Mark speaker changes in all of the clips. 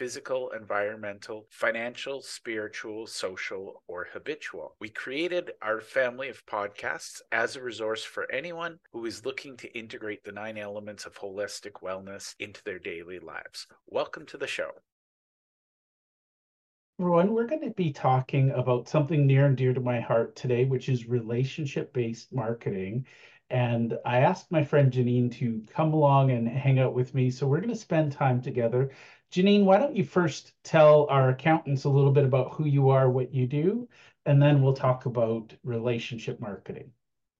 Speaker 1: physical, environmental, financial, spiritual, social, or habitual. We created our family of podcasts as a resource for anyone who is looking to integrate the nine elements of holistic wellness into their daily lives. Welcome to the show.
Speaker 2: Everyone, we're going to be talking about something near and dear to my heart today, which is relationship based marketing. And I asked my friend Janine to come along and hang out with me. So we're going to spend time together. Janine, why don't you first tell our accountants a little bit about who you are, what you do, and then we'll talk about relationship marketing.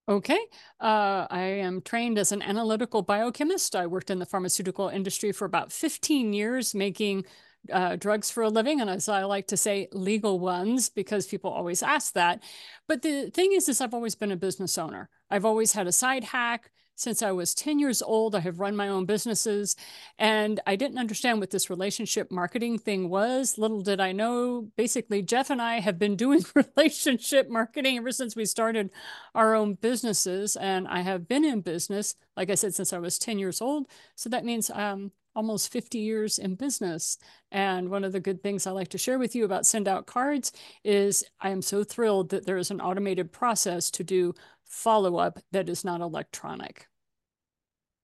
Speaker 3: Okay. Uh, I am trained as an analytical biochemist. I worked in the pharmaceutical industry for about 15 years, making uh, drugs for a living. And as I like to say, legal ones, because people always ask that. But the thing is, is I've always been a business owner. I've always had a side hack. Since I was 10 years old, I have run my own businesses and I didn't understand what this relationship marketing thing was. Little did I know, basically, Jeff and I have been doing relationship marketing ever since we started our own businesses. And I have been in business, like I said, since I was 10 years old. So that means um, almost 50 years in business. And one of the good things I like to share with you about send out cards is I am so thrilled that there is an automated process to do follow up that is not electronic.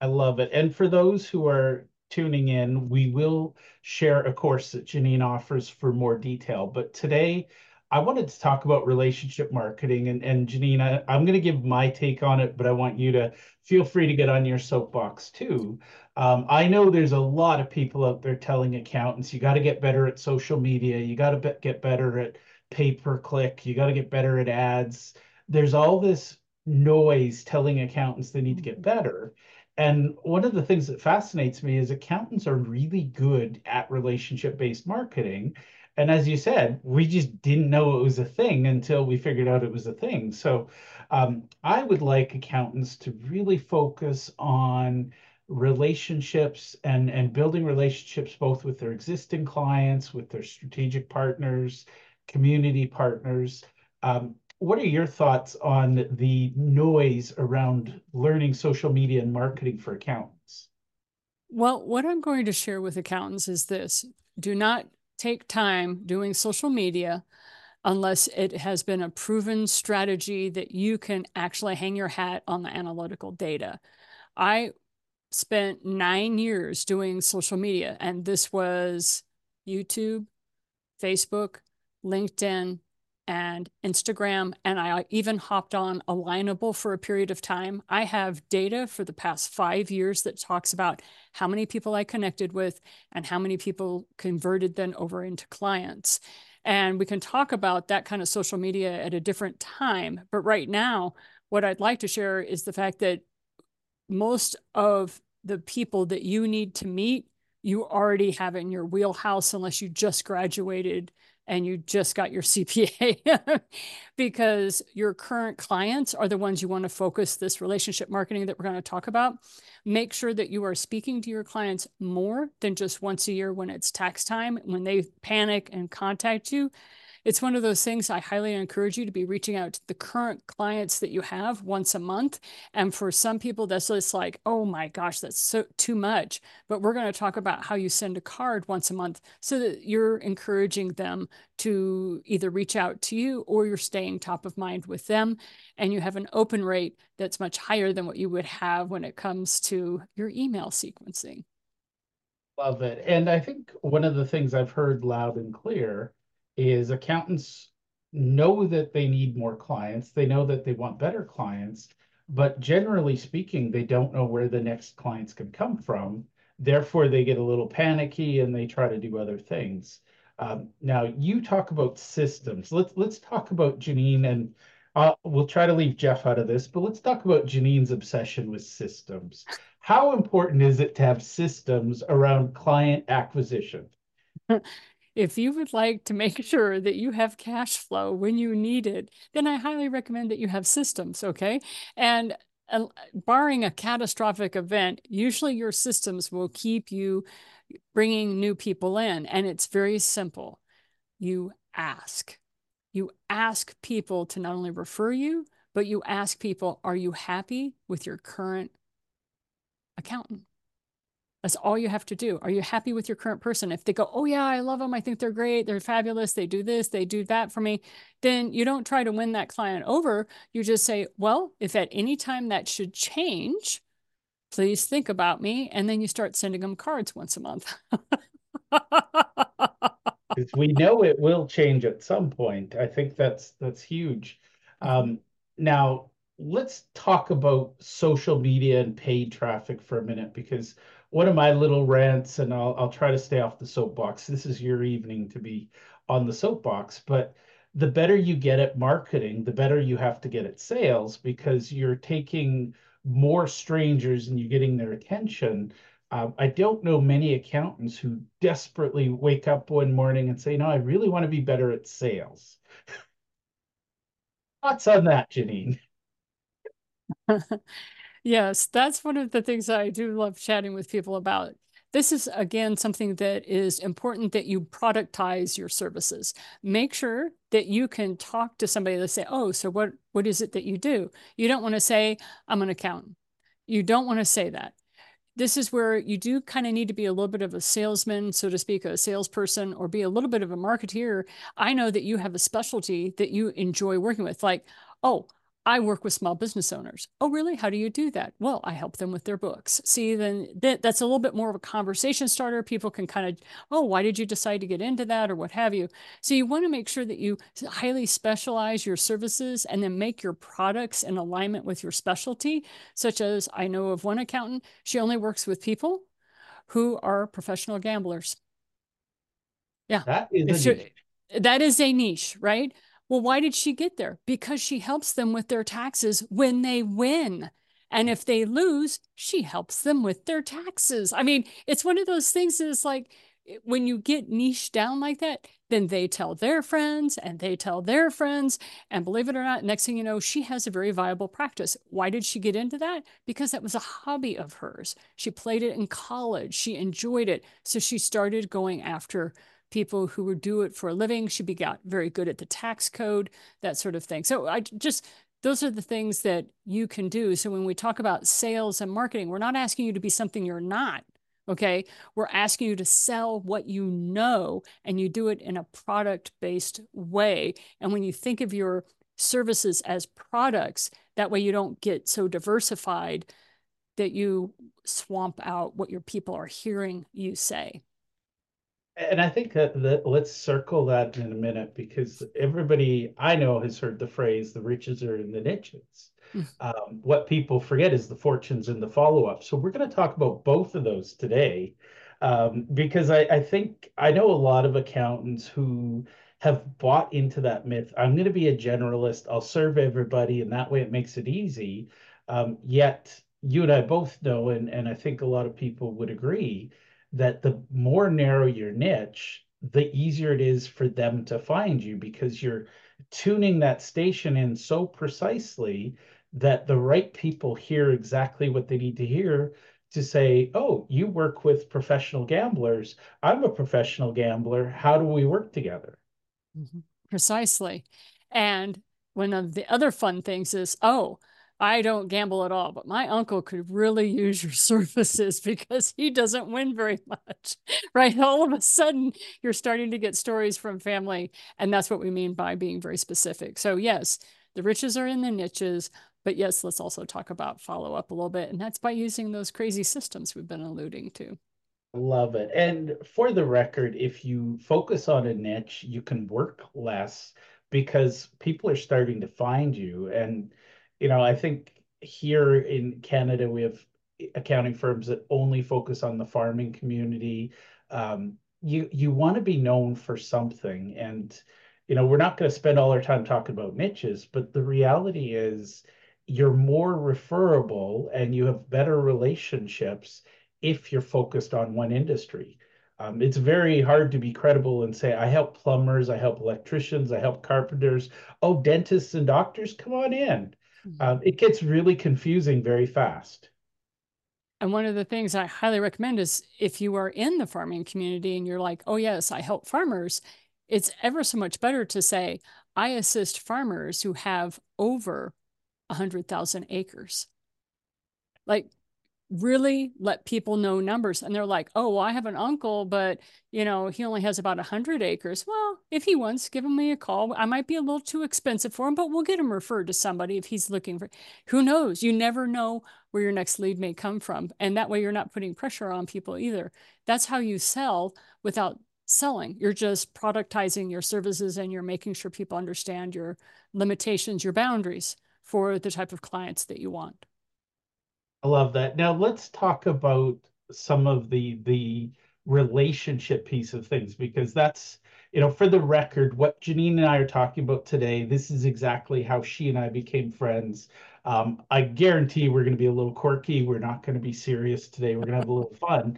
Speaker 2: I love it. And for those who are tuning in, we will share a course that Janine offers for more detail. But today, I wanted to talk about relationship marketing. And, and Janine, I, I'm going to give my take on it, but I want you to feel free to get on your soapbox too. Um, I know there's a lot of people out there telling accountants, you got to get better at social media, you got to be, get better at pay per click, you got to get better at ads. There's all this noise telling accountants they need to get better. And one of the things that fascinates me is accountants are really good at relationship based marketing. And as you said, we just didn't know it was a thing until we figured out it was a thing. So um, I would like accountants to really focus on relationships and, and building relationships both with their existing clients, with their strategic partners, community partners. Um, what are your thoughts on the noise around learning social media and marketing for accountants?
Speaker 3: Well, what I'm going to share with accountants is this do not take time doing social media unless it has been a proven strategy that you can actually hang your hat on the analytical data. I spent nine years doing social media, and this was YouTube, Facebook, LinkedIn, and Instagram, and I even hopped on Alignable for a period of time. I have data for the past five years that talks about how many people I connected with and how many people converted then over into clients. And we can talk about that kind of social media at a different time. But right now, what I'd like to share is the fact that most of the people that you need to meet, you already have in your wheelhouse unless you just graduated and you just got your CPA because your current clients are the ones you want to focus this relationship marketing that we're going to talk about. Make sure that you are speaking to your clients more than just once a year when it's tax time, when they panic and contact you it's one of those things I highly encourage you to be reaching out to the current clients that you have once a month. And for some people, that's just like, oh my gosh, that's so too much. But we're going to talk about how you send a card once a month so that you're encouraging them to either reach out to you or you're staying top of mind with them. And you have an open rate that's much higher than what you would have when it comes to your email sequencing.
Speaker 2: Love it. And I think one of the things I've heard loud and clear is accountants know that they need more clients. They know that they want better clients, but generally speaking, they don't know where the next clients can come from. Therefore, they get a little panicky and they try to do other things. Um, now, you talk about systems. Let's let's talk about Janine, and uh, we'll try to leave Jeff out of this, but let's talk about Janine's obsession with systems. how important is it to have systems around client acquisition?
Speaker 3: if you would like to make sure that you have cash flow when you need it, then I highly recommend that you have systems, okay? And uh, barring a catastrophic event, usually your systems will keep you bringing new people in. And it's very simple. You ask. You ask people to not only refer you, but you ask people, are you happy with your current accountant? That's all you have to do. Are you happy with your current person? If they go, oh, yeah, I love them. I think they're great. They're fabulous. They do this, they do that for me. Then you don't try to win that client over. You just say, well, if at any time that should change, please think about me. And then you start sending them cards once a month.
Speaker 2: we know it will change at some point. I think that's that's huge. Um, now let's talk about social media and paid traffic for a minute because one of my little rants, and I'll I'll try to stay off the soapbox. This is your evening to be on the soapbox, but the better you get at marketing, the better you have to get at sales because you're taking more strangers and you're getting their attention. Um, I don't know many accountants who desperately wake up one morning and say, "No, I really want to be better at sales." Thoughts on that, Janine?
Speaker 3: Yes, that's one of the things I do love chatting with people about. This is, again, something that is important that you productize your services. Make sure that you can talk to somebody that say, oh, so what, what is it that you do? You don't want to say, I'm an accountant. You don't want to say that. This is where you do kind of need to be a little bit of a salesman, so to speak, a salesperson, or be a little bit of a marketeer. I know that you have a specialty that you enjoy working with. Like, oh, I work with small business owners. Oh, really? How do you do that? Well, I help them with their books. See, then that, that's a little bit more of a conversation starter. People can kind of, oh, why did you decide to get into that or what have you? So you want to make sure that you highly specialize your services and then make your products in alignment with your specialty, such as I know of one accountant, she only works with people who are professional gamblers. Yeah.
Speaker 2: That is a
Speaker 3: that is a niche, right? Well, why did she get there? Because she helps them with their taxes when they win. And if they lose, she helps them with their taxes. I mean, it's one of those things that's like eh, when you get niche down like that, then they tell their friends and they tell their friends. And believe it or not, next thing you know, she has a very viable practice. Why did she get into that? Because that was a hobby of hers. She played it in college, she enjoyed it. So she started going after people who would do it for a living. should be got very good at the tax code, that sort of thing. So I just those are the things that you can do. So when we talk about sales and marketing, we're not asking you to be something you're not. Okay. We're asking you to sell what you know and you do it in a product based way. And when you think of your services as products, that way you don't get so diversified that you swamp out what your people are hearing you say.
Speaker 2: And I think that, that let's circle that in a minute because everybody I know has heard the phrase "the riches are in the niches." Hmm. um, what people forget is the fortunes in the follow-up. So we're going to talk about both of those today um, because I, I think I know a lot of accountants who have bought into that myth. I'm going to be a generalist. I'll serve everybody, and that way it makes it easy. Um, yet you and I both know, and and I think a lot of people would agree that the more narrow your niche, the easier it is for them to find you because you're tuning that station in so precisely that the right people hear exactly what they need to hear to say, oh, you work with professional gamblers. I'm a professional gambler. How do we work together?
Speaker 3: Mm-hmm. Precisely. And one of the other fun things is, oh, I don't gamble at all, but my uncle could really use your services because he doesn't win very much, right? All of a sudden, you're starting to get stories from family. And that's what we mean by being very specific. So, yes, the riches are in the niches. But yes, let's also talk about follow up a little bit. And that's by using those crazy systems we've been alluding to.
Speaker 2: Love it. And for the record, if you focus on a niche, you can work less because people are starting to find you. And you know, I think here in Canada, we have accounting firms that only focus on the farming community. Um, you you want to be known for something, and you know, we're not going to spend all our time talking about niches, but the reality is, you're more referable and you have better relationships if you're focused on one industry. Um, it's very hard to be credible and say, I help plumbers, I help electricians, I help carpenters. Oh, dentists and doctors, come on in. Um, it gets really confusing very fast.
Speaker 3: And one of the things I highly recommend is if you are in the farming community and you're like, oh, yes, I help farmers, it's ever so much better to say, I assist farmers who have over 100,000 acres. Like, really let people know numbers and they're like oh well i have an uncle but you know he only has about 100 acres. Well if he wants give him me a call. I might be a little too expensive for him but we'll get him referred to somebody if he's looking for who knows? You never know where your next lead may come from and that way you're not putting pressure on people either. That's how you sell without selling. You're just productizing your services and you're making sure people understand your limitations your boundaries for the type of clients that you want
Speaker 2: I love that. Now let's talk about some of the the relationship piece of things because that's you know for the record what Janine and I are talking about today this is exactly how she and I became friends. Um, I guarantee we're going to be a little quirky. We're not going to be serious today. We're going to have a little fun.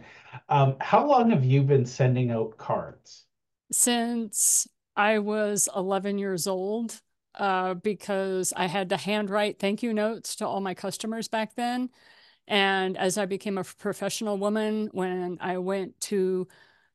Speaker 2: Um, how long have you been sending out cards?
Speaker 3: Since I was 11 years old, uh, because I had to handwrite thank you notes to all my customers back then. And as I became a professional woman, when I went to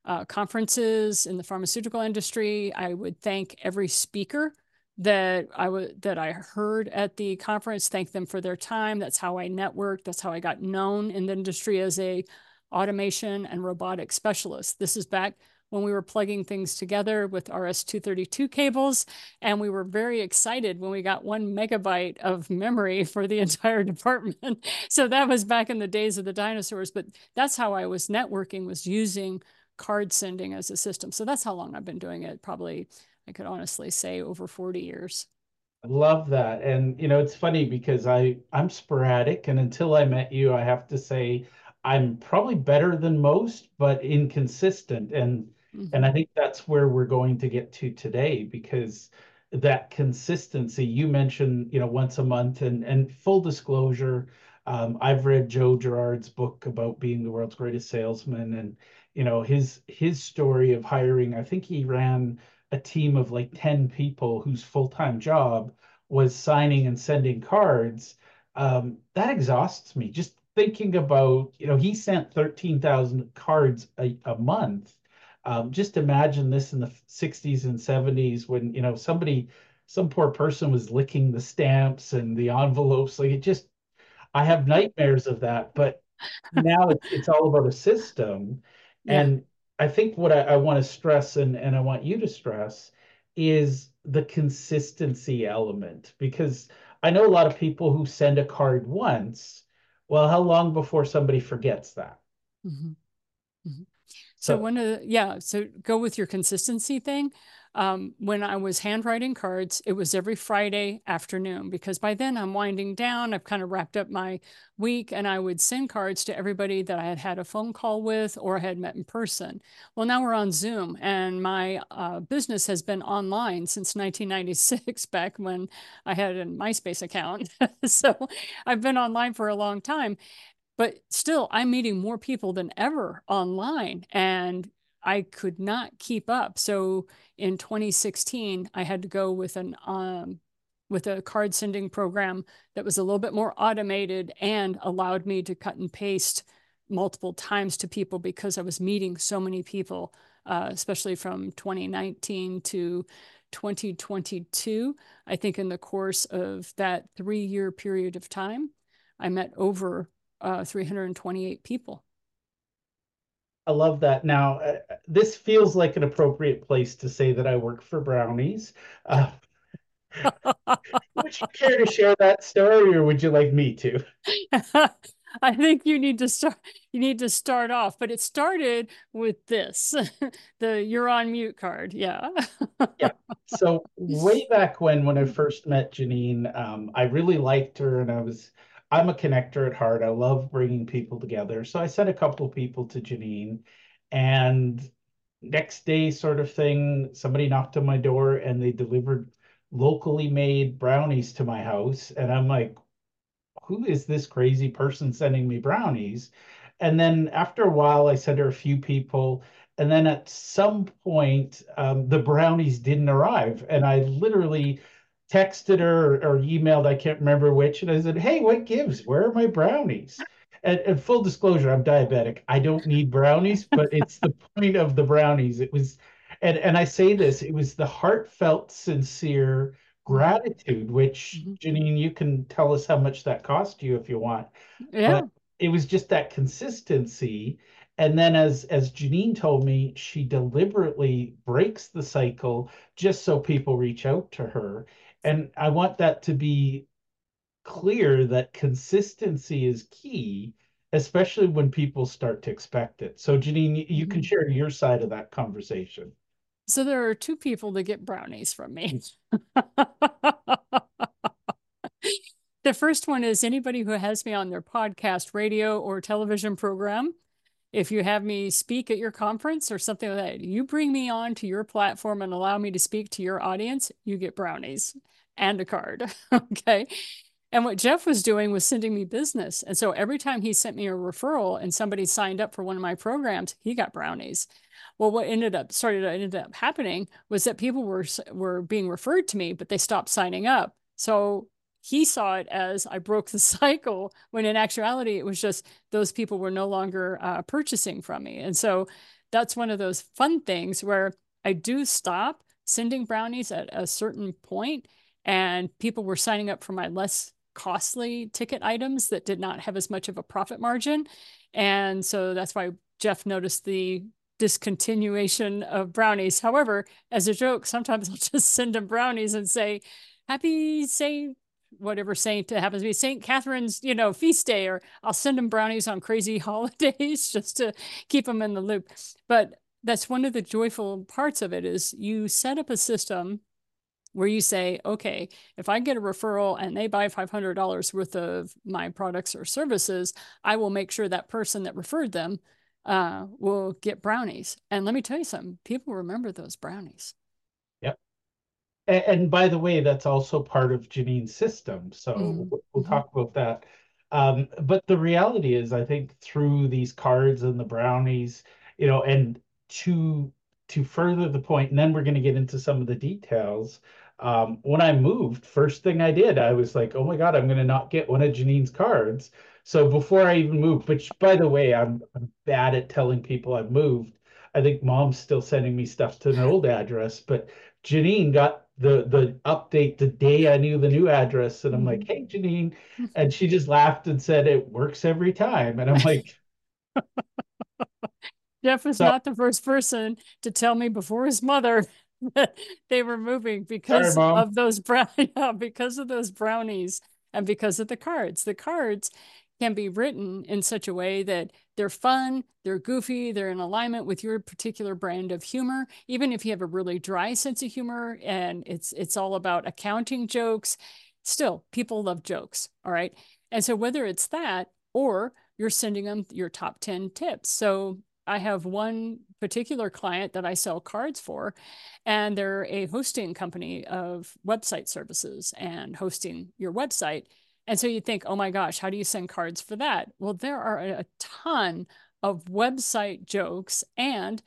Speaker 3: uh, conferences in the pharmaceutical industry, I would thank every speaker that I would that I heard at the conference. Thank them for their time. That's how I networked. That's how I got known in the industry as a automation and robotic specialist. This is back when we were plugging things together with RS-232 cables. And we were very excited when we got one megabyte of memory for the entire department. so that was back in the days of the dinosaurs. But that's how I was networking, was using card sending as a system. So that's how long I've been doing it. Probably, I could honestly say over 40 years.
Speaker 2: I love that. And you know, it's funny because I I'm sporadic and until I met you, I have to say I'm probably better than most, but inconsistent. And Mm-hmm. And I think that's where we're going to get to today because that consistency you mentioned, you know, once a month and and full disclosure, um, I've read Joe Girard's book about being the world's greatest salesman and you know his his story of hiring. I think he ran a team of like 10 people whose full-time job was signing and sending cards. Um, that exhausts me. Just thinking about, you know, he sent 13,000 cards a, a month um, just imagine this in the 60s and 70s when you know somebody some poor person was licking the stamps and the envelopes like it just i have nightmares of that but now it's, it's all about a system yeah. and i think what i, I want to stress and, and i want you to stress is the consistency element because i know a lot of people who send a card once well how long before somebody forgets that mm-hmm.
Speaker 3: Mm-hmm. So, so one of the, yeah, so go with your consistency thing. Um, when I was handwriting cards, it was every Friday afternoon because by then I'm winding down. I've kind of wrapped up my week and I would send cards to everybody that I had had a phone call with or had met in person. Well, now we're on Zoom and my uh, business has been online since 1996, back when I had a MySpace account. so I've been online for a long time but still i'm meeting more people than ever online and i could not keep up. So in 2016 i had to go with an um, with a card sending program that was a little bit more automated and allowed me to cut and paste multiple times to people because i was meeting so many people uh, especially from 2019 to 2022 i think in the course of that three year period of time i met over uh, 328 people.
Speaker 2: I love that. Now, uh, this feels like an appropriate place to say that I work for Brownies. Uh, would you care to share that story, or would you like me to?
Speaker 3: I think you need to start. You need to start off, but it started with this, the "you're on mute" card. Yeah.
Speaker 2: yeah. So way back when, when I first met Janine, um, I really liked her, and I was I'm a connector at heart. I love bringing people together. So I sent a couple of people to Janine, and next day, sort of thing, somebody knocked on my door and they delivered locally made brownies to my house. And I'm like, who is this crazy person sending me brownies? And then after a while, I sent her a few people. And then at some point, um, the brownies didn't arrive. And I literally texted her or, or, emailed, I can't remember which. And I said, Hey, what gives? Where are my brownies? And, and full disclosure, I'm diabetic. I don't need brownies, but it's the point of the brownies. It was, and, and I say this, it was the heartfelt, sincere, gratitude, which mm-hmm. Janine, you can tell us how much that cost you if you want.
Speaker 3: Yeah. But
Speaker 2: it was just that consistency. And then as as Janine told me, she deliberately breaks the cycle just so people reach out to her. And I want that to be clear that consistency is key, especially when people start to expect it. So Janine, you can mm-hmm. share your side of that conversation.
Speaker 3: So there are two people that get brownies from me. the first one is anybody who has me on their podcast, radio, or television program. If you have me speak at your conference or something like that, you bring me on to your platform and allow me to speak to your audience, you get brownies and a card. okay. And what Jeff was doing was sending me business. And so every time he sent me a referral and somebody signed up for one of my programs, he got brownies. Well, what ended up started ended up happening was that people were were being referred to me, but they stopped signing up. So he saw it as I broke the cycle, when in actuality it was just those people were no longer uh, purchasing from me. And so that's one of those fun things where I do stop sending brownies at a certain point, and people were signing up for my less costly ticket items that did not have as much of a profit margin. And so that's why Jeff noticed the discontinuation of brownies. However, as a joke, sometimes I'll just send them brownies and say, Happy Saint, whatever saint happens to be, Saint Catherine's, you know, feast day, or I'll send them brownies on crazy holidays just to keep them in the loop. But that's one of the joyful parts of it is you set up a system where you say, okay, if I get a referral and they buy $500 worth of my products or services, I will make sure that person that referred them uh, will get brownies. And let me tell you something, people remember those brownies.
Speaker 2: And, and by the way, that's also part of Janine's system. So mm-hmm. we'll, we'll talk about that. Um, but the reality is, I think through these cards and the brownies, you know, and to to further the point, and then we're going to get into some of the details. Um, when I moved, first thing I did, I was like, oh my God, I'm going to not get one of Janine's cards so before I even moved, which by the way, I'm, I'm bad at telling people I've moved. I think mom's still sending me stuff to an old address, but Janine got the the update the day I knew the new address, and I'm like, mm-hmm. "Hey, Janine," and she just laughed and said, "It works every time," and I'm like.
Speaker 3: Jeff is so, not the first person to tell me before his mother that they were moving because sorry, of those brown yeah, because of those brownies and because of the cards. The cards can be written in such a way that they're fun, they're goofy, they're in alignment with your particular brand of humor. Even if you have a really dry sense of humor and it's it's all about accounting jokes, still people love jokes, all right? And so whether it's that or you're sending them your top 10 tips. So I have one particular client that I sell cards for, and they're a hosting company of website services and hosting your website. And so you think, oh my gosh, how do you send cards for that? Well, there are a ton of website jokes. And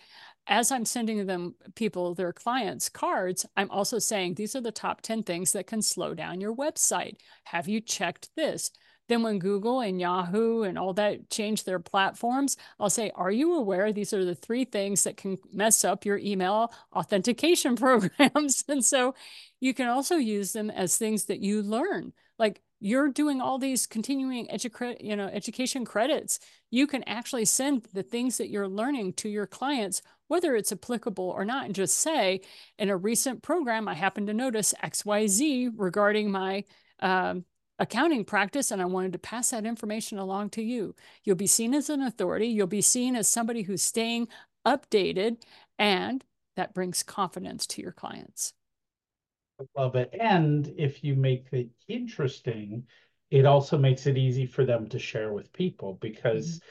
Speaker 3: as I'm sending them people, their clients, cards, I'm also saying these are the top 10 things that can slow down your website. Have you checked this? Then when Google and Yahoo and all that change their platforms, I'll say, are you aware these are the three things that can mess up your email authentication programs? and so you can also use them as things that you learn. Like you're doing all these continuing edu- you know education credits you can actually send the things that you're learning to your clients whether it's applicable or not and just say in a recent program i happened to notice xyz regarding my um, accounting practice and i wanted to pass that information along to you. You'll be seen as an authority. You'll be seen as somebody who's staying updated and that brings confidence to your clients
Speaker 2: love it. And if you make it interesting, it also makes it easy for them to share with people because mm-hmm.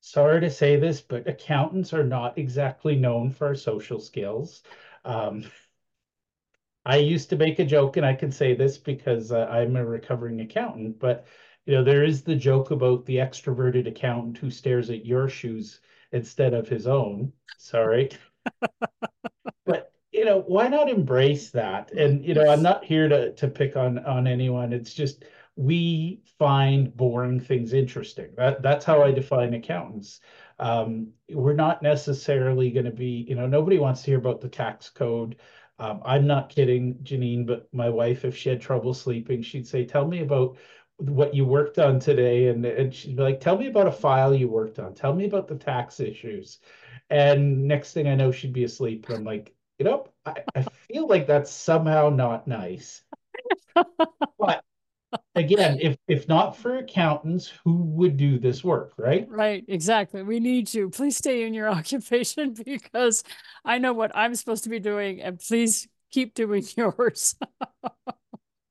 Speaker 2: sorry to say this, but accountants are not exactly known for social skills. Um, I used to make a joke, and I can say this because uh, I'm a recovering accountant, but you know, there is the joke about the extroverted accountant who stares at your shoes instead of his own. Sorry. You know, why not embrace that? And you know, I'm not here to to pick on on anyone. It's just we find boring things interesting. That that's how I define accountants. Um, we're not necessarily going to be, you know, nobody wants to hear about the tax code. Um, I'm not kidding, Janine, but my wife, if she had trouble sleeping, she'd say, "Tell me about what you worked on today," and and she'd be like, "Tell me about a file you worked on. Tell me about the tax issues." And next thing I know, she'd be asleep. And I'm like, you know, I, I feel like that's somehow not nice. but again, if if not for accountants, who would do this work, right?
Speaker 3: Right, exactly. We need you. Please stay in your occupation because I know what I'm supposed to be doing, and please keep doing yours.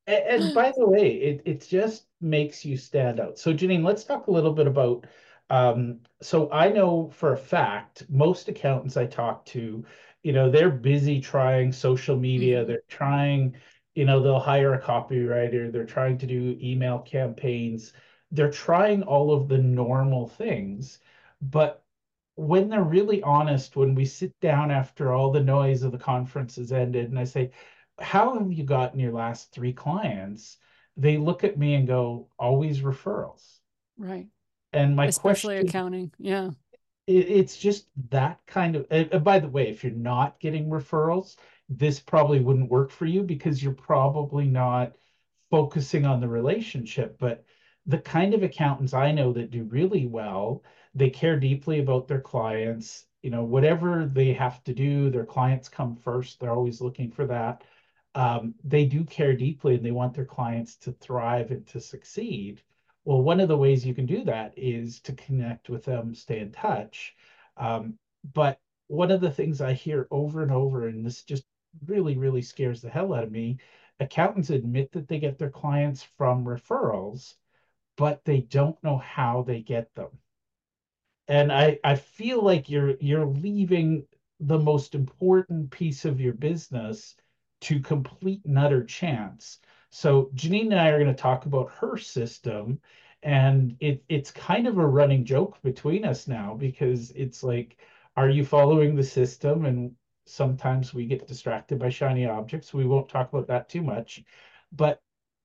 Speaker 2: and, and, by the way, it it just makes you stand out. So Janine, let's talk a little bit about. Um, so I know for a fact most accountants I talk to, you know, they're busy trying social media. Mm-hmm. They're trying you know they'll hire a copywriter. They're trying to do email campaigns. They're trying all of the normal things. But when they're really honest when we sit down after all the noise of the conference has ended and i say how have you gotten your last three clients? They look at me and go always referrals.
Speaker 3: Right.
Speaker 2: And my
Speaker 3: especially
Speaker 2: question,
Speaker 3: accounting. Yeah
Speaker 2: it, it's just that kind of by the way if you're not getting referrals this probably wouldn't work for you because you're probably not focusing on the relationship. But the kind of accountants I know that do really well, they care deeply about their clients. You know, whatever they have to do, their clients come first. They're always looking for that. Um, they do care deeply and they want their clients to thrive and to succeed. Well, one of the ways you can do that is to connect with them, stay in touch. Um, but one of the things I hear over and over, and this just really, really scares the hell out of me. Accountants admit that they get their clients from referrals, but they don't know how they get them. And I, I feel like you're you're leaving the most important piece of your business to complete and utter chance. So Janine and I are going to talk about her system, and it it's kind of a running joke between us now because it's like, are you following the system? And sometimes we get distracted by shiny objects. We won't talk about that too much. But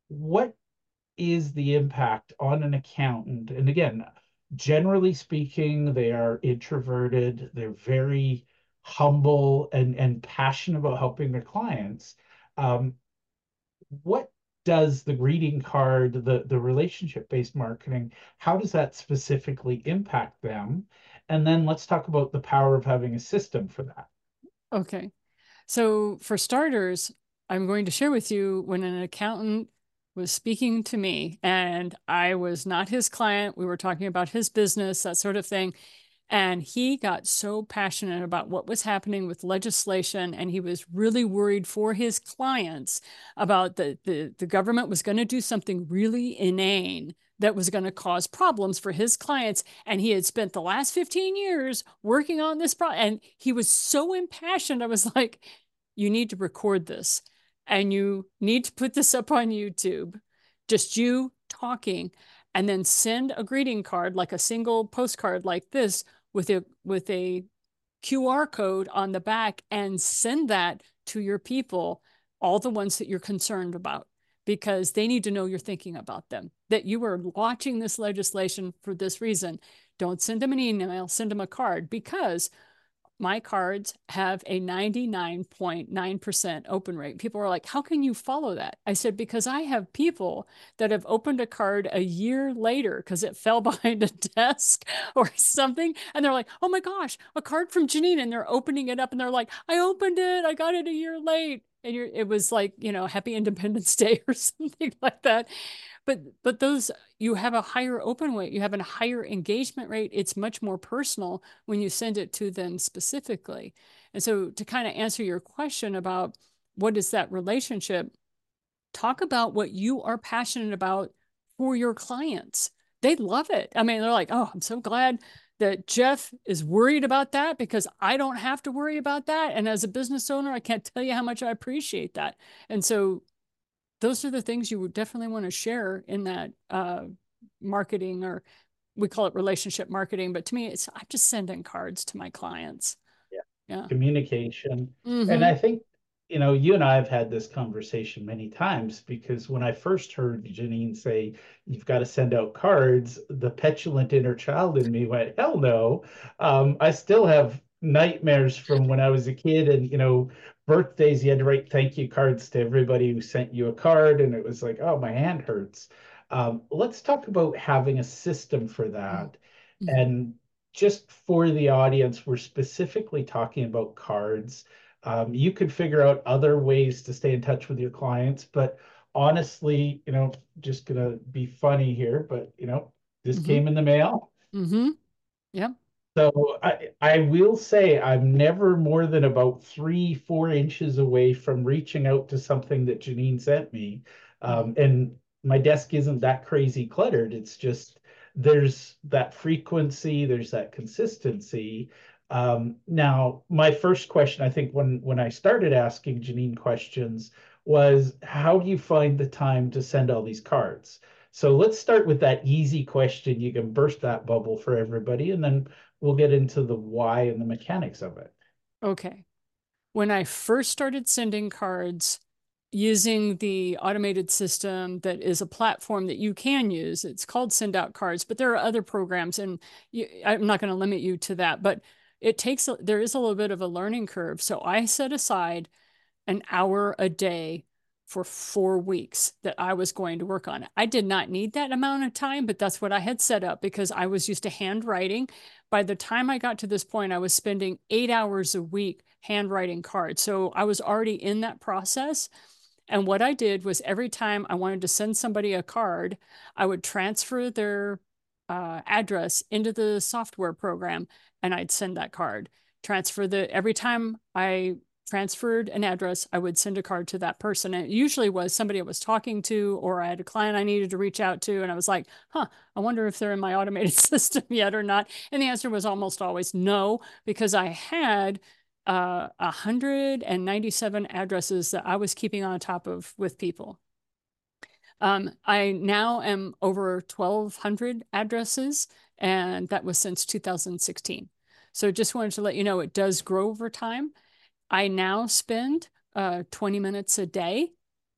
Speaker 2: what is the impact on an accountant? And again, generally speaking, they are introverted, they're very humble and, and passionate about helping their clients. Um, what does the greeting card, the, the relationship based marketing, how does that specifically impact them? And then let's talk about the power of having a system for that.
Speaker 3: Okay. So for starters, I'm going to share with you when an accountant was speaking to me and I was not his client. We were talking about his business, that sort of thing. And he got so passionate about what was happening with legislation, and he was really worried for his clients about the, the, the government was going to do something really inane that was going to cause problems for his clients. And he had spent the last 15 years working on this problem. And he was so impassioned. I was like, you need to record this and you need to put this up on YouTube, just you talking, and then send a greeting card, like a single postcard like this with a with a QR code on the back and send that to your people, all the ones that you're concerned about because they need to know you're thinking about them, that you are watching this legislation for this reason. Don't send them an email, send them a card because my cards have a 99.9% open rate. People are like, How can you follow that? I said, Because I have people that have opened a card a year later because it fell behind a desk or something. And they're like, Oh my gosh, a card from Janine. And they're opening it up and they're like, I opened it. I got it a year late and it was like you know happy independence day or something like that but but those you have a higher open rate you have a higher engagement rate it's much more personal when you send it to them specifically and so to kind of answer your question about what is that relationship talk about what you are passionate about for your clients they love it i mean they're like oh i'm so glad that Jeff is worried about that because I don't have to worry about that. And as a business owner, I can't tell you how much I appreciate that. And so those are the things you would definitely want to share in that uh, marketing or we call it relationship marketing, but to me, it's I'm just sending cards to my clients.
Speaker 2: Yeah.
Speaker 3: Yeah.
Speaker 2: Communication.
Speaker 3: Mhm.
Speaker 2: And I think, you know, you and I have had this conversation many times because when I first heard Janine say, you've got to send out cards, the petulant inner child in me went, hell no. Um, I still have nightmares from when I was a kid and, you know, birthdays, you had to write thank you cards to everybody who sent you a card. And it was like, oh, my hand hurts. Um, let's talk about having a system for that.
Speaker 3: Mhm.
Speaker 2: And just for the audience, we're specifically talking about cards. Um, you could figure out other ways to stay in touch with your clients, but honestly, you know, just gonna be funny here, but you know, this
Speaker 3: Mhm.
Speaker 2: came in the mail.
Speaker 3: Mm-hmm. Yep.
Speaker 2: So I, I will say I'm never more than about three, four inches away from reaching out to something that Janine sent me. Um, and my desk isn't that crazy cluttered. It's just there's that frequency, there's that consistency. Um, now, my first question, I think when when I started asking Janine questions was how do you find the time to send all these cards? So let's start with that easy question. You can burst that bubble for everybody, and then we'll get into the why and the mechanics of it.
Speaker 3: Okay. When I first started sending cards using the automated system that is a platform that you can use, it's called Send Out Cards, but there are other programs, and you, I'm not going to limit you to that, but it takes, a, there is a little bit of a learning curve. So I set aside an hour a day for four weeks that I was going to work on it. I did not need that amount of time, but that's what I had set up because I was used to handwriting. By the time I got to this point, I was spending eight hours a week handwriting cards. So I was already in that process. And what I did was every time I wanted to send somebody a card, I would transfer their uh, address into the software program and I'd send that card. Transfer the every time I transferred an address, I would send a card to that person. It usually was somebody I was talking to, or I had a client I needed to reach out to. And I was like, huh, I wonder if they're in my automated system yet or not. And the answer was almost always no, because I had uh, 197 addresses that I was keeping on top of with people. Um, I now am over 1,200 addresses, and that was since 2016. So just wanted to let you know it does grow over time. I now spend uh, 20 minutes a day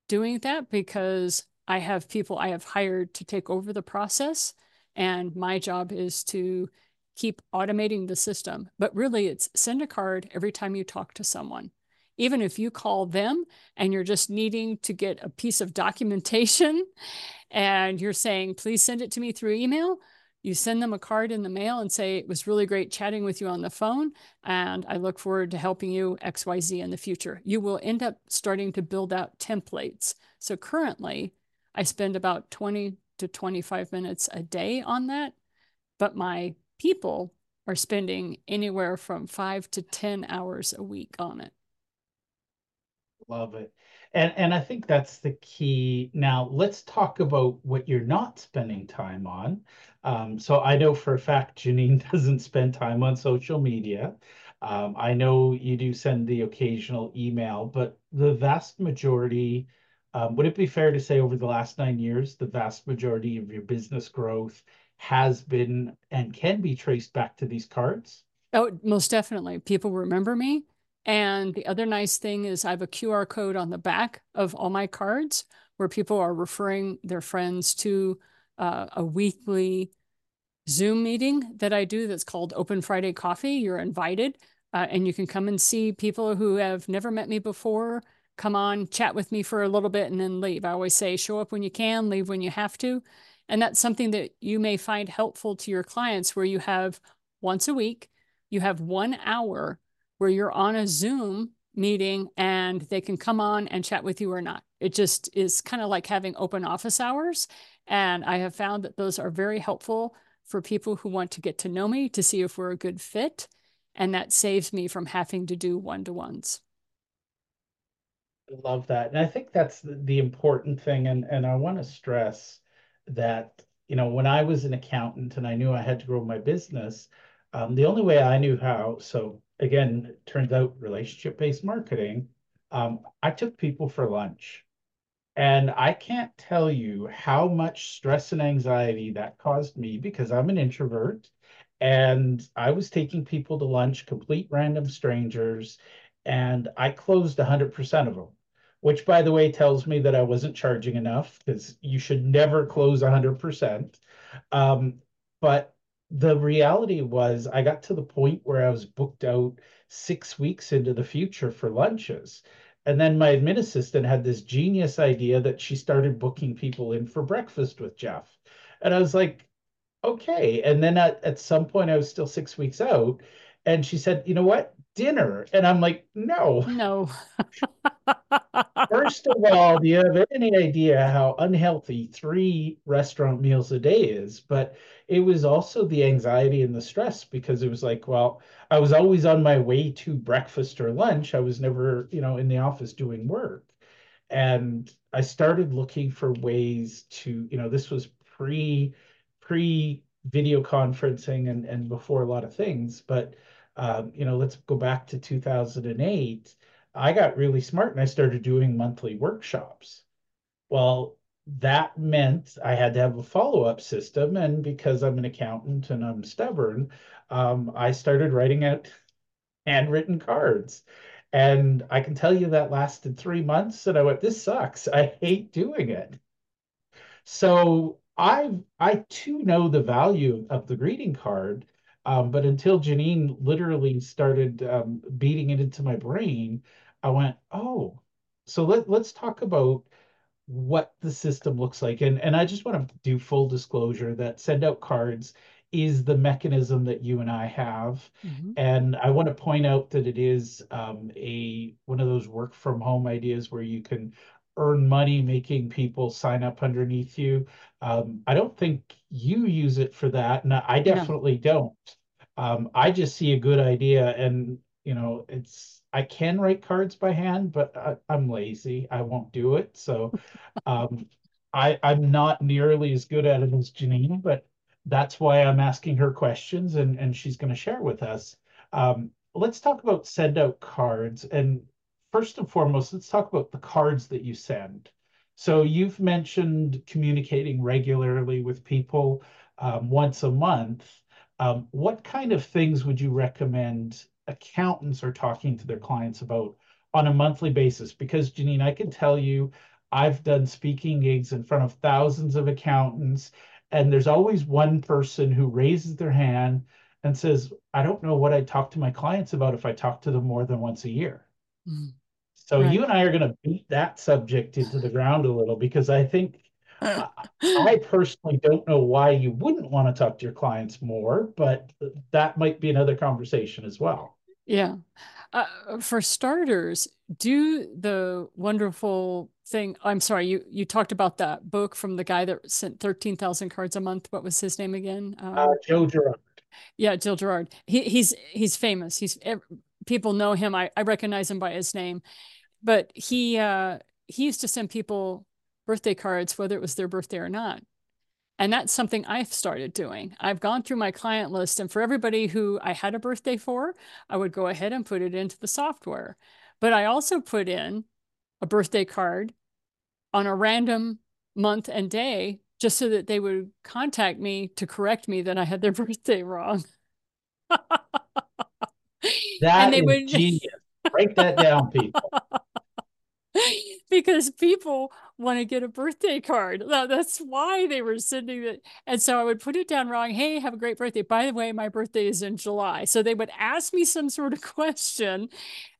Speaker 3: doing that because I have people I have hired to take over the process. And my job is to keep automating the system. But really, it's send a card every time you talk to someone. Even if you call them and you're just needing to get a piece of documentation and you're saying, please send it to me through email, you send them a card in the mail and say, it was really great chatting with you on the phone. And I look forward to helping you XYZ in the future. You will end up starting to build out templates. So currently, I spend about 20 to 25 minutes a day on that. But my people are spending anywhere from five to 10 hours a week on it.
Speaker 2: Love it. And and I think that's the key. Now let's talk about what you're not spending time on. Um, so I know for a fact Janine doesn't spend time on social media. Um, I know you do send the occasional email, but the vast majority, um, would it be fair to say over the last nine years, the vast majority of your business growth has been and can be traced back to these cards?
Speaker 3: Oh, most definitely. People remember me. And the other nice thing is I have a QR code on the back of all my cards where people are referring their friends to uh, a weekly Zoom meeting that I do that's called Open Friday Coffee. You're invited uh, and you can come and see people who have never met me before. Come on, chat with me for a little bit and then leave. I always say, show up when you can, leave when you have to. And that's something that you may find helpful to your clients where you have once a week, you have one hour where you're on a Zoom meeting and they can come on and chat with you or not. It just is kind of like having open office hours. And I have found that those are very helpful for people who want to get to know me to see if we're a good fit. And that saves me from having to do one to ones.
Speaker 2: I love that. And I think that's the, the important thing. And, and I want to stress that, you know, when I was an accountant and I knew I had to grow my business, um, the only way I knew how, so again, turns out relationship based marketing. Um, I took people for lunch. And I can't tell you how much stress and anxiety that caused me because I'm an introvert and I was taking people to lunch, complete random strangers, and I closed 100% of them, which, by the way, tells me that I wasn't charging enough because you should never close 100%. Um, but the reality was, I got to the point where I was booked out six weeks into the future for lunches. And then my admin assistant had this genius idea that she started booking people in for breakfast with Jeff. And I was like, okay. And then at, at some point, I was still six weeks out. And she said, you know what? Dinner. And I'm like, no.
Speaker 3: No.
Speaker 2: First of all, do you have any idea how unhealthy three restaurant meals a day is? But it was also the anxiety and the stress because it was like, well, I was always on my way to breakfast or lunch. I was never, you know, in the office doing work. And I started looking for ways to, you know, this was pre pre video conferencing and, and before a lot of things. But, um, you know, let's go back to 2008. I got really smart and I started doing monthly workshops. Well, that meant I had to have a follow up system. And because I'm an accountant and I'm stubborn, um, I started writing out handwritten cards. And I can tell you that lasted three months. And I went, this sucks. I hate doing it. So I I too know the value of the greeting card, um, but until Janine literally started um, beating it into my brain, I went, oh, so let let's talk about what the system looks like. And and I just want to do full disclosure that send out cards is the mechanism that you and I have. Mm-hmm. And I want to point out that it is um, a one of those work from home ideas where you can earn money making people sign up underneath you. Um, I don't think you use it for that. And I definitely don't. Um, I just see a good idea and you know, it's I can write cards by hand, but I, am lazy. I won't do it. So um, I I'm not nearly as good at it as Janine, but that's why I'm asking her questions and and she's going to share with us. Um, let's talk about send out cards and first and foremost, let's talk about the cards that you send. So you've mentioned communicating regularly with people um, once a month. Um, what kind of things would you recommend accountants are talking to their clients about on a monthly basis? Because Janine, I can tell you, I've done speaking gigs in front of thousands of accountants, and there's always one person who raises their hand and says, I don't know what I talk to my clients about if I talk to them more than once a year. Mm. So right. you and I are going to beat that subject into the ground a little because I think I personally don't know why you wouldn't want to talk to your clients more, but that might be another conversation as well.
Speaker 3: Yeah. Uh, for starters, do the wonderful thing. I'm sorry, you you talked about that book from the guy that sent 13,000 cards a month. What was his name again?
Speaker 2: Um, uh, Joe Girard.
Speaker 3: Yeah, Jill Girard. He, he's he's famous. He's people know him. I, I recognize him by his name, but he uh, he used to send people birthday cards, whether it was their birthday or not. And that's something I've started doing. I've gone through my client list, and for everybody who I had a birthday for, I would go ahead and put it into the software. But I also put in a birthday card on a random month and day just so that they would contact me to correct me that I had their birthday wrong.
Speaker 2: That and they is would... genius. Break that down, people.
Speaker 3: because people want to get a birthday card. That's why they were sending it. And so I would put it down wrong. Hey, have a great birthday. By the way, my birthday is in July. So they would ask me some sort of question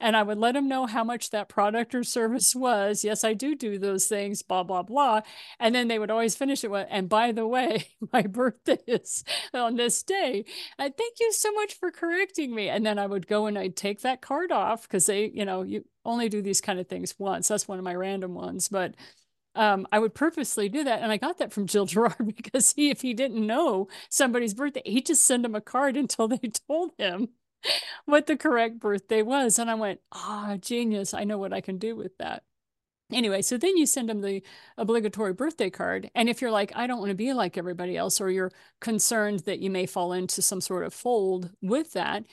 Speaker 3: and I would let them know how much that product or service was. Yes, I do do those things, blah, blah, blah. And then they would always finish it with, and by the way, my birthday is on this day. And thank you so much for correcting me. And then I would go and I'd take that card off because they, you know, you only do these kind of things once. That's one of my random ones. But um, I would purposely do that. And I got that from Jill Girard because he, if he didn't know somebody's birthday, he'd just send him a card until they told him what the correct birthday was. And I went, ah, oh, genius. I know what I can do with that. Anyway, so then you send them the obligatory birthday card. And if you're like, I don't want to be like everybody else, or you're concerned that you may fall into some sort of fold with that,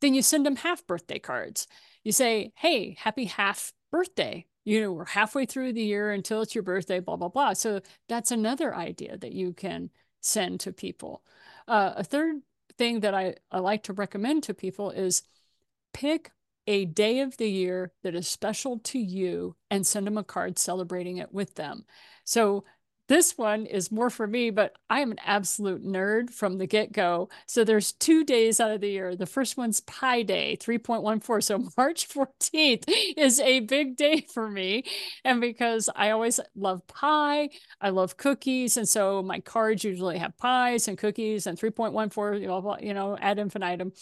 Speaker 3: then you send them half birthday cards. You say, hey, happy half birthday you know, we're halfway through the year until it's your birthday, blah, blah, blah. So that's another idea that you can send to people. Uh, a third thing that I, I like to recommend to people is pick a day of the year that is special to you and send them a card celebrating it with them. So this one is more for me, but I am an absolute nerd from the get go. So there's two days out of the year. The first one's Pi Day, 3.14. So March 14th is a big day for me. And because I always love pie, I love cookies. And so my cards usually have pies and cookies and 3.14, you know, you know ad infinitum.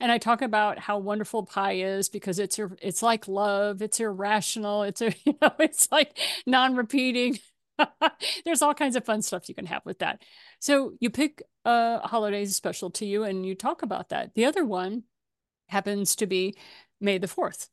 Speaker 3: And I talk about how wonderful pie is because it's it's like love, it's irrational, it's you know, it's like non-repeating There's all kinds of fun stuff you can have with that. So you pick a holiday special to you and you talk about that. The other one happens to be May the 4th.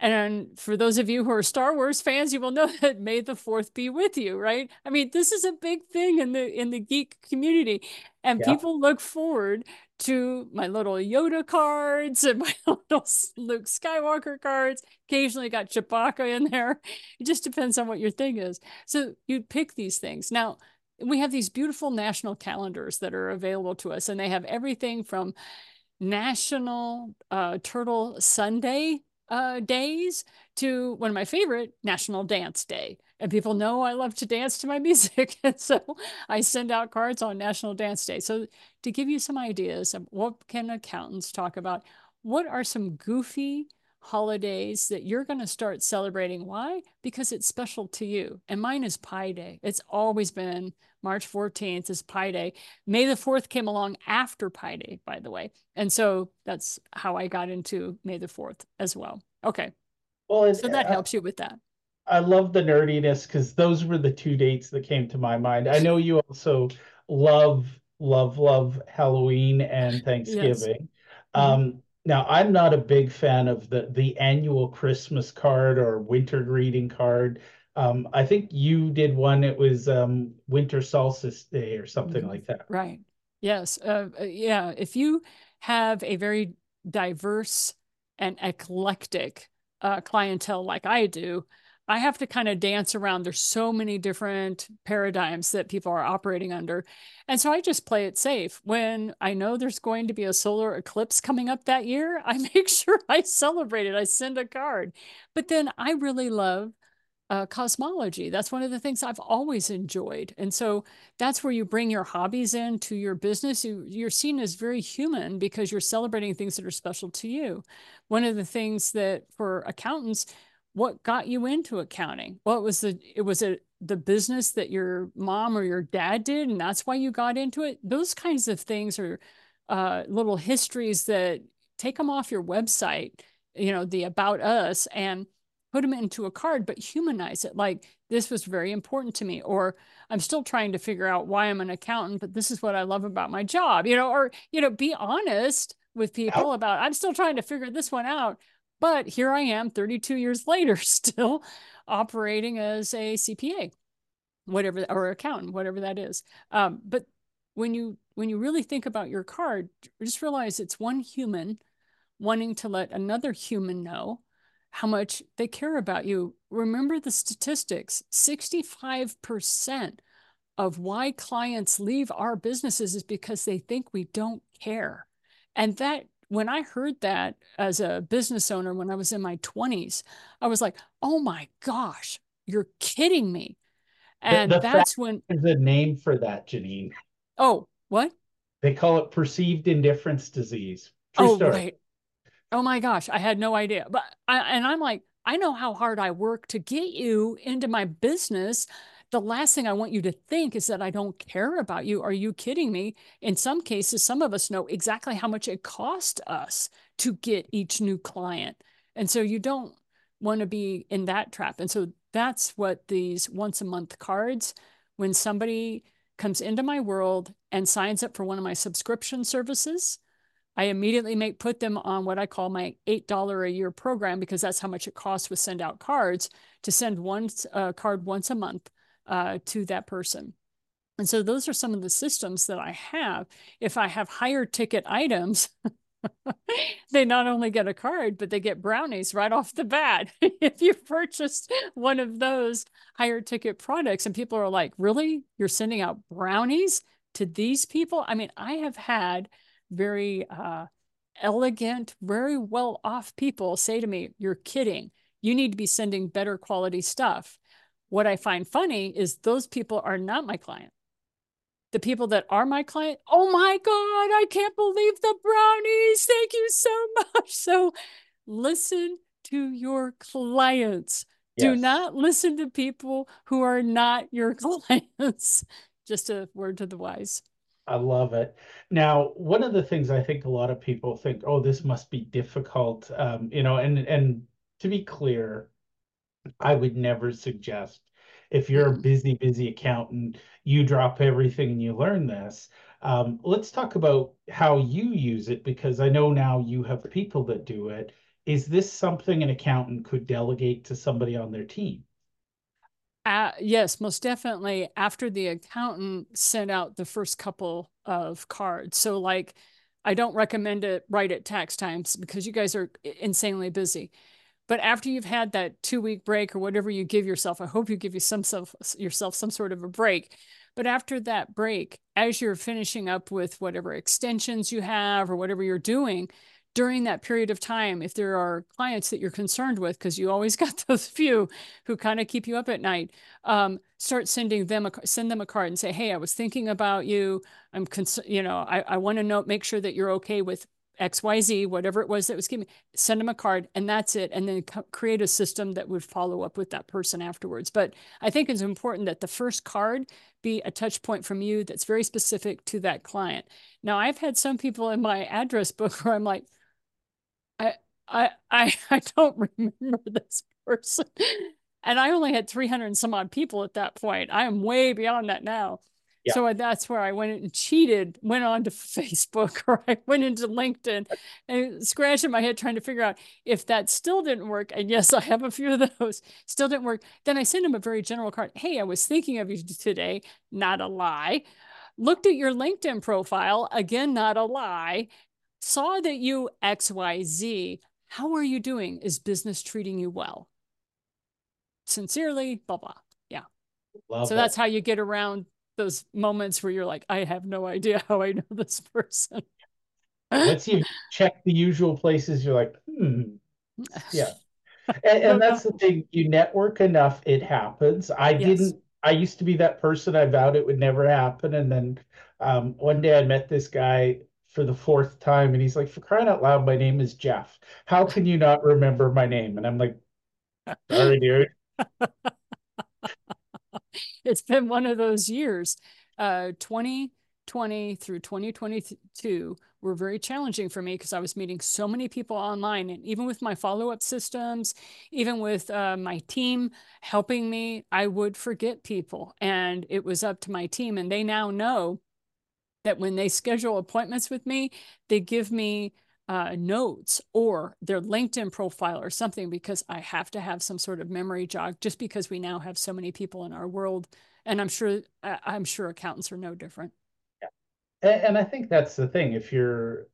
Speaker 3: And for those of you who are Star Wars fans, you will know that May the 4th be with you, right? I mean, this is a big thing in the in the geek community. And yeah. people look forward to my little Yoda cards and my little Luke Skywalker cards. Occasionally got Chewbacca in there. It just depends on what your thing is. So you pick these things. Now, we have these beautiful national calendars that are available to us, and they have everything from National uh, Turtle Sunday uh, days to one of my favorite, National Dance Day. And people know I love to dance to my music. and so I send out cards on National Dance Day. So to give you some ideas of what can accountants talk about, what are some goofy holidays that you're going to start celebrating. Why? Because it's special to you. And mine is Pi Day. It's always been March 14th is Pi Day. May the 4th came along after Pi Day, by the way. And so that's how I got into May the 4th as well. Okay. Well, so that uh, helps you with that.
Speaker 2: I love the nerdiness because those were the two dates that came to my mind. I know you also love, love, love Halloween and Thanksgiving. Yes. Um, mm-hmm. Now, I'm not a big fan of the the annual Christmas card or winter greeting card. Um, I think you did one. It was um, Winter Solstice Day or something mm-hmm. like that.
Speaker 3: Right. Yes. Uh, uh, yeah. If you have a very diverse and eclectic uh, clientele like I do, I have to kind of dance around. There's so many different paradigms that people are operating under. And so I just play it safe. When I know there's going to be a solar eclipse coming up that year, I make sure I celebrate it. I send a card. But then I really love uh, cosmology. That's one of the things I've always enjoyed. And so that's where you bring your hobbies into your business. You, you're seen as very human because you're celebrating things that are special to you. One of the things that for accountants, what got you into accounting? What was the it was it the business that your mom or your dad did, and that's why you got into it? Those kinds of things are uh, little histories that take them off your website, you know, the about us and put them into a card, but humanize it. Like this was very important to me, or I'm still trying to figure out why I'm an accountant, but this is what I love about my job, you know, or, you know, be honest with people about I'm still trying to figure this one out. But here I am 32 years later, still operating as a CPA, whatever, or accountant, whatever that is. Um, but when you when you really think about your card, just realize it's one human wanting to let another human know how much they care about you. Remember the statistics 65% of why clients leave our businesses is because they think we don't care. And that when I heard that as a business owner when I was in my 20s, I was like, oh my gosh, you're kidding me. And the, the that's when
Speaker 2: there's a name for that, Janine.
Speaker 3: Oh, what?
Speaker 2: They call it perceived indifference disease. True oh, story. right.
Speaker 3: Oh my gosh, I had no idea. But I, and I'm like, I know how hard I work to get you into my business the last thing I want you to think is that I don't care about you. Are you kidding me? In some cases, some of us know exactly how much it cost us to get each new client. And so you don't want to be in that trap. And so that's what these once a month cards, when somebody comes into my world and signs up for one of my subscription services, I immediately make put them on what I call my $8 a year program because that's how much it costs with send out cards to send one uh, card once a month uh, to that person. And so those are some of the systems that I have. If I have higher ticket items, they not only get a card, but they get brownies right off the bat if you purchased one of those higher ticket products. And people are like, really? You're sending out brownies to these people? I mean, I have had very uh, elegant, very well off people say to me, You're kidding. You need to be sending better quality stuff. What I find funny is those people are not my client the people that are my client, oh my God, I can't believe the brownies. Thank you so much. So listen to your clients. Yes. Do not listen to people who are not your clients. Just a word to the wise.
Speaker 2: I love it. Now, one of the things I think a lot of people think, oh, this must be difficult. Um, you know, and and to be clear, I would never suggest if you're a mm-hmm. busy, busy accountant, you drop everything and you learn this. Um, let's talk about how you use it because I know now you have people that do it. Is this something an accountant could delegate to somebody on their team?
Speaker 3: Uh, yes, most definitely. After the accountant sent out the first couple of cards. So, like, I don't recommend it right at tax times because you guys are insanely busy. But after you've had that two week break or whatever you give yourself, I hope you give you some self, yourself some sort of a break. But after that break, as you're finishing up with whatever extensions you have or whatever you're doing, during that period of time, if there are clients that you're concerned with, because you always got those few who kind of keep you up at night, um, start sending them a send them a card and say, "Hey, I was thinking about you. I'm, cons- you know, I, I want to know, make sure that you're okay with XYZ, whatever it was that was giving, send them a card and that's it. And then create a system that would follow up with that person afterwards. But I think it's important that the first card be a touch point from you that's very specific to that client. Now, I've had some people in my address book where I'm like, I, I, I, I don't remember this person. And I only had 300 and some odd people at that point. I am way beyond that now. Yeah. So uh, that's where I went and cheated, went on to Facebook or I went into LinkedIn and scratching my head trying to figure out if that still didn't work. And yes, I have a few of those, still didn't work. Then I sent him a very general card. Hey, I was thinking of you today, not a lie. Looked at your LinkedIn profile, again, not a lie. Saw that you XYZ. How are you doing? Is business treating you well? Sincerely, blah, blah. Yeah. Love so that's how you get around those moments where you're like, I have no idea how I know this person.
Speaker 2: Once you check the usual places, you're like, hmm, yeah. And, and that's the thing. You network enough, it happens. I yes. didn't. I used to be that person. I vowed it would never happen, and then um, one day I met this guy for the fourth time, and he's like, "For crying out loud, my name is Jeff. How can you not remember my name?" And I'm like, "Sorry, dude."
Speaker 3: it's been one of those years. Uh, 2020 through 2022 were very challenging for me because I was meeting so many people online. And even with my follow up systems, even with uh, my team helping me, I would forget people. And it was up to my team. And they now know that when they schedule appointments with me, they give me uh, notes or their LinkedIn profile or something because I have to have some sort of memory jog just because we now have so many people in our world. And I'm sure I'm sure accountants are no different.
Speaker 2: Yeah. And, and I think that's the thing. If you're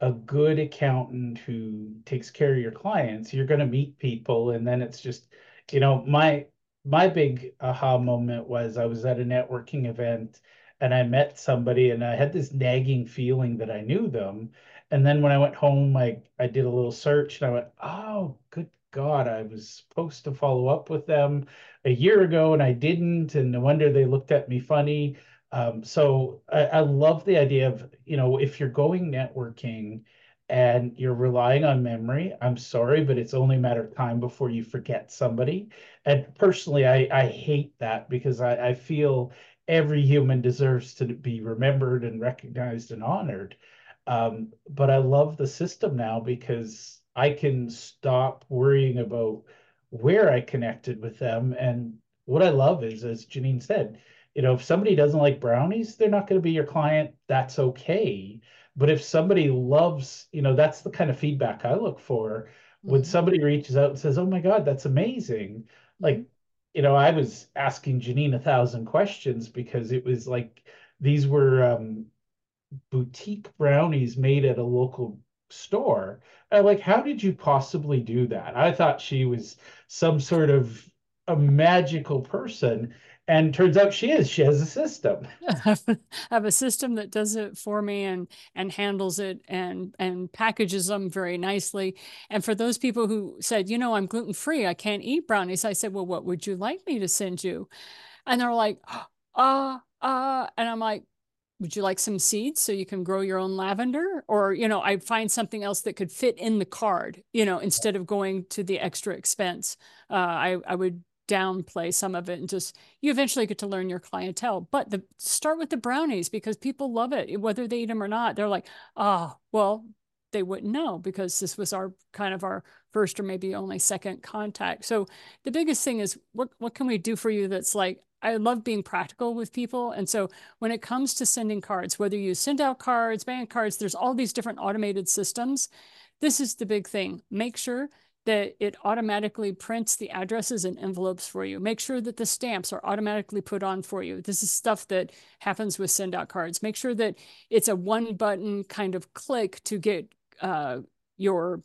Speaker 2: a good accountant who takes care of your clients, you're going to meet people. And then it's just, you know, my my big aha moment was I was at a networking event and I met somebody and I had this nagging feeling that I knew them and then when I went home, I, I did a little search and I went, oh, good God, I was supposed to follow up with them a year ago and I didn't. And no wonder they looked at me funny. Um, so I, I love the idea of, you know, if you're going networking and you're relying on memory, I'm sorry, but it's only a matter of time before you forget somebody. And personally, I, I hate that because I, I feel every human deserves to be remembered and recognized and honored. Um, but I love the system now because I can stop worrying about where I connected with them. And what I love is, as Janine said, you know, if somebody doesn't like brownies, they're not going to be your client. That's okay. But if somebody loves, you know, that's the kind of feedback I look for. When mm-hmm. somebody reaches out and says, "Oh my God, that's amazing," like, you know, I was asking Janine a thousand questions because it was like these were um, boutique brownies made at a local store. Like, how did you possibly do that? I thought she was some sort of a magical person. And turns out she is. She has a system.
Speaker 3: I have a system that does it for me and and handles it and and packages them very nicely. And for those people who said, you know, I'm gluten free, I can't eat brownies, I said, well, what would you like me to send you? And they're like, ah, uh, uh, and I'm like, would you like some seeds so you can grow your own lavender? Or you know i find something else that could fit in the card you know instead of going to the extra expense. Uh, i i would downplay some of it and just you eventually get to learn your clientele. But the start with the brownies because people love it whether they eat them or not. They're like oh well they wouldn't know because this was our kind of our first or maybe only second contact so the biggest thing is what what can we do for you that's like I love being practical with people. And so when it comes to sending cards, whether you send out cards, bank cards, there's all these different automated systems. This is the big thing. Make sure that it automatically prints the addresses and envelopes for you. Make sure that the stamps are automatically put on for you. This is stuff that happens with send out cards. Make sure that it's a one button kind of click to get uh, your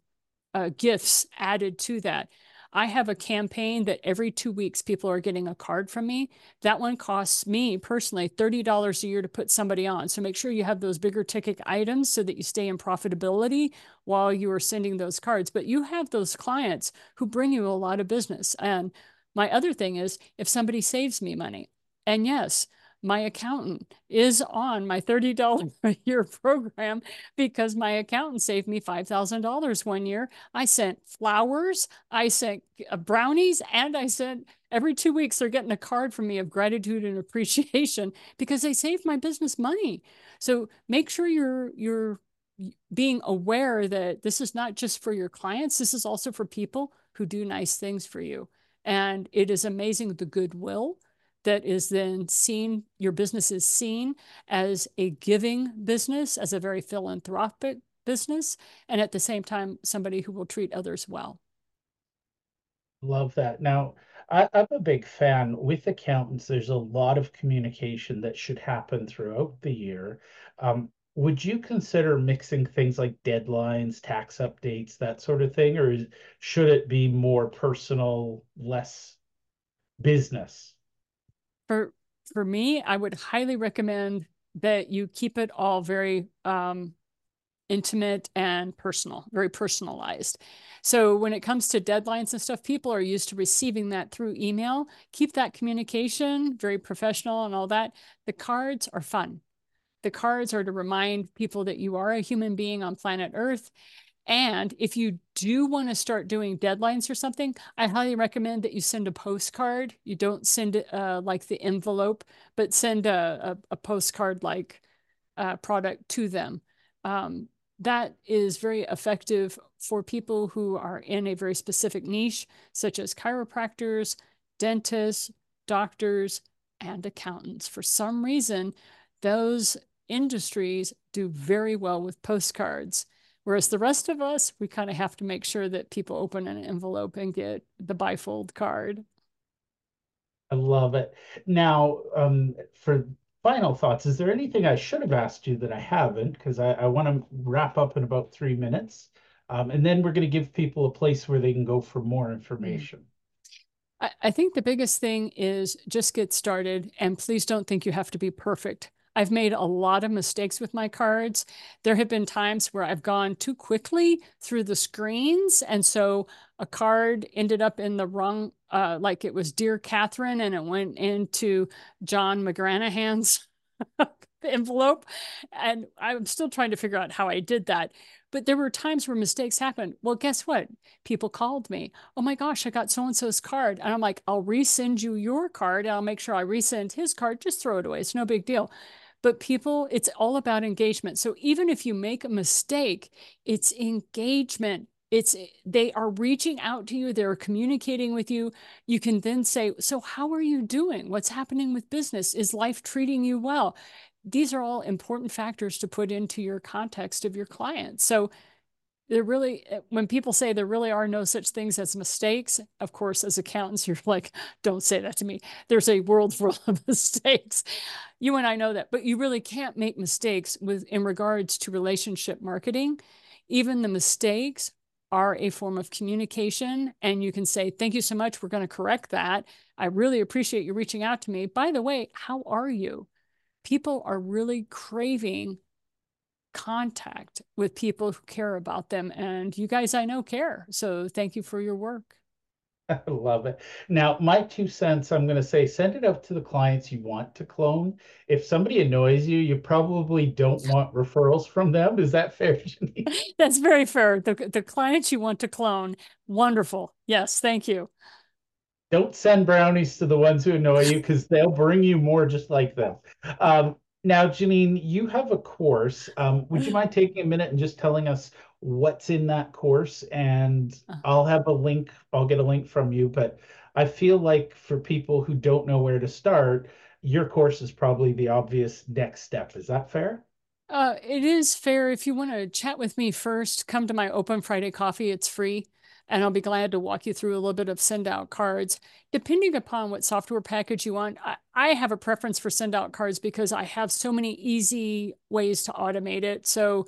Speaker 3: uh, gifts added to that. I have a campaign that every two weeks people are getting a card from me. That one costs me personally $30 a year to put somebody on. So make sure you have those bigger ticket items so that you stay in profitability while you are sending those cards. But you have those clients who bring you a lot of business. And my other thing is if somebody saves me money, and yes, my accountant is on my $30 a year program because my accountant saved me $5,000 one year. I sent flowers, I sent uh, brownies, and I sent every two weeks they're getting a card from me of gratitude and appreciation because they saved my business money. So make sure you're you're being aware that this is not just for your clients, this is also for people who do nice things for you. And it is amazing the goodwill that is then seen, your business is seen as a giving business, as a very philanthropic business, and at the same time, somebody who will treat others well.
Speaker 2: Love that. Now, I, am a big fan with accountants. There's a lot of communication that should happen throughout the year. Um, would you consider mixing things like deadlines, tax updates, that sort of thing, or is, should it be more personal, less business?
Speaker 3: For for me, I would highly recommend that you keep it all very um, intimate and personal, very personalized. So when it comes to deadlines and stuff, people are used to receiving that through email. Keep that communication very professional and all that. The cards are fun. The cards are to remind people that you are a human being on planet Earth and if you do want to start doing deadlines or something, I highly recommend that you send a postcard. You don't send uh, like the envelope, but send a, a, a postcard like uh, product to them. Um, that is very effective for people who are in a very specific niche, such as chiropractors, dentists, doctors, and accountants. For some reason, those industries do very well with postcards. Whereas the rest of us, we kind of have to make sure that people open an envelope and get the bifold card.
Speaker 2: I love it. Now, um, for final thoughts, is there anything I should have asked you that I haven't? Because I, I want to wrap up in about three minutes. Um, and then we're going to give people a place where they can go for more information.
Speaker 3: I, I think the biggest thing is just get started and please don't think you have to be perfect. I've made a lot of mistakes with my cards. There have been times where I've gone too quickly through the screens. And so a card ended up in the wrong, uh, like it was Dear Catherine, and it went into John McGranahan's envelope. And I'm still trying to figure out how I did that. But there were times where mistakes happened. Well, guess what? People called me. Oh my gosh, I got so and so's card. And I'm like, I'll resend you your card. And I'll make sure I resend his card. Just throw it away. It's no big deal. But people, it's all about engagement. So even if you make a mistake, it's engagement. It's they are reaching out to you, they're communicating with you. You can then say, So, how are you doing? What's happening with business? Is life treating you well? These are all important factors to put into your context of your client. So, there really eh, when people say there really are no such things as mistakes of course as accountants you're like don't say that to me there's a world full of mistakes you and i know that but you really can't make mistakes with in regards to relationship marketing even the mistakes are a form of communication. And you can say, Thank you so much. We're going to correct that. I really appreciate you reaching out to me. By the way, how are you? People are really craving contact with people who care about them. And you guys, I know, care. So thank you for your work.
Speaker 2: I love it. Now, my two cents, I'm going to say send it out to the clients you want to clone. If somebody annoys you, you probably don't want referrals from them. Is that fair, Janine?
Speaker 3: That's very fair. The, the clients you want to clone, wonderful. Yes, thank you.
Speaker 2: Don't send brownies to the ones who annoy you because they'll bring you more just like them. Um, now, Janine, you have a course. Um, would you mind taking a minute and just telling us what's in that course? And uh-huh. I'll have a link, I'll get a link from you. But I feel like for people who don't know where to start, your course is probably the obvious next step. Is that fair?
Speaker 3: Uh, it is fair. If you want to chat with me first, come to my Open Friday coffee. It's free and I'll be glad to walk you through a little bit of send out cards. Depending upon what software package you want, I, I have a preference for send out cards because I have so many easy ways to automate it. So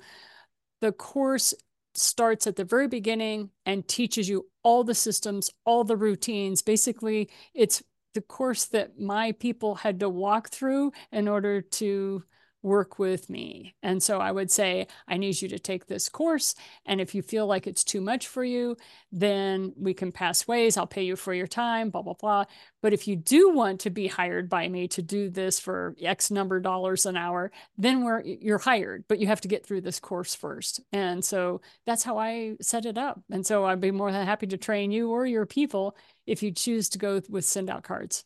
Speaker 3: the course starts at the very beginning and teaches you all the systems, all the routines. Basically, it's the course that my people had to walk through in order to work with me. And so I would say, I need you to take this course. And if you feel like it's too much for you, then we can pass ways. I'll pay you for your time, blah, blah, blah. But if you do want to be hired by me to do this for X number of dollars an hour, then we're you're hired, but you have to get through this course first. And so that's how I set it up. And so I'd be more than happy to train you or your people if you choose to go with send out cards.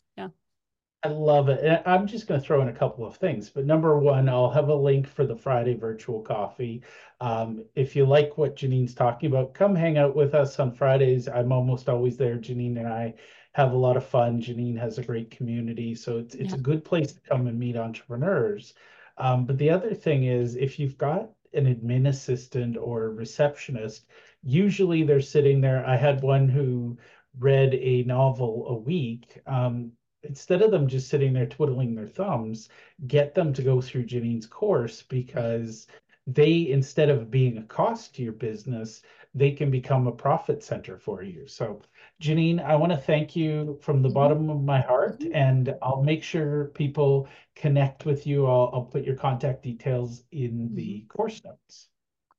Speaker 2: I love it. And I'm just going to throw in a couple of things. But number one, I'll have a link for the Friday virtual coffee. Um, if you like what Janine's talking about, come hang out with us on Fridays. I'm almost always there. Janine and I have a lot of fun. Janine has a great community. So it's, it's yeah. a good place to come and meet entrepreneurs. Um, but the other thing is, if you've got an admin assistant or a receptionist, usually they're sitting there. I had one who read a novel a week. Um, instead of them just sitting there twiddling their thumbs, get them to go through Janine's course because they, instead of being a cost to your business, they can become a profit center for you. So, Janine, I want to thank you from the bottom of my heart, mm-hmm. and I'll make sure people connect with you. I'll, I'll put your contact details in the mm-hmm. course notes.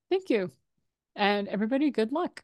Speaker 3: Thank you. And everybody, good luck.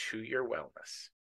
Speaker 1: to your wellness.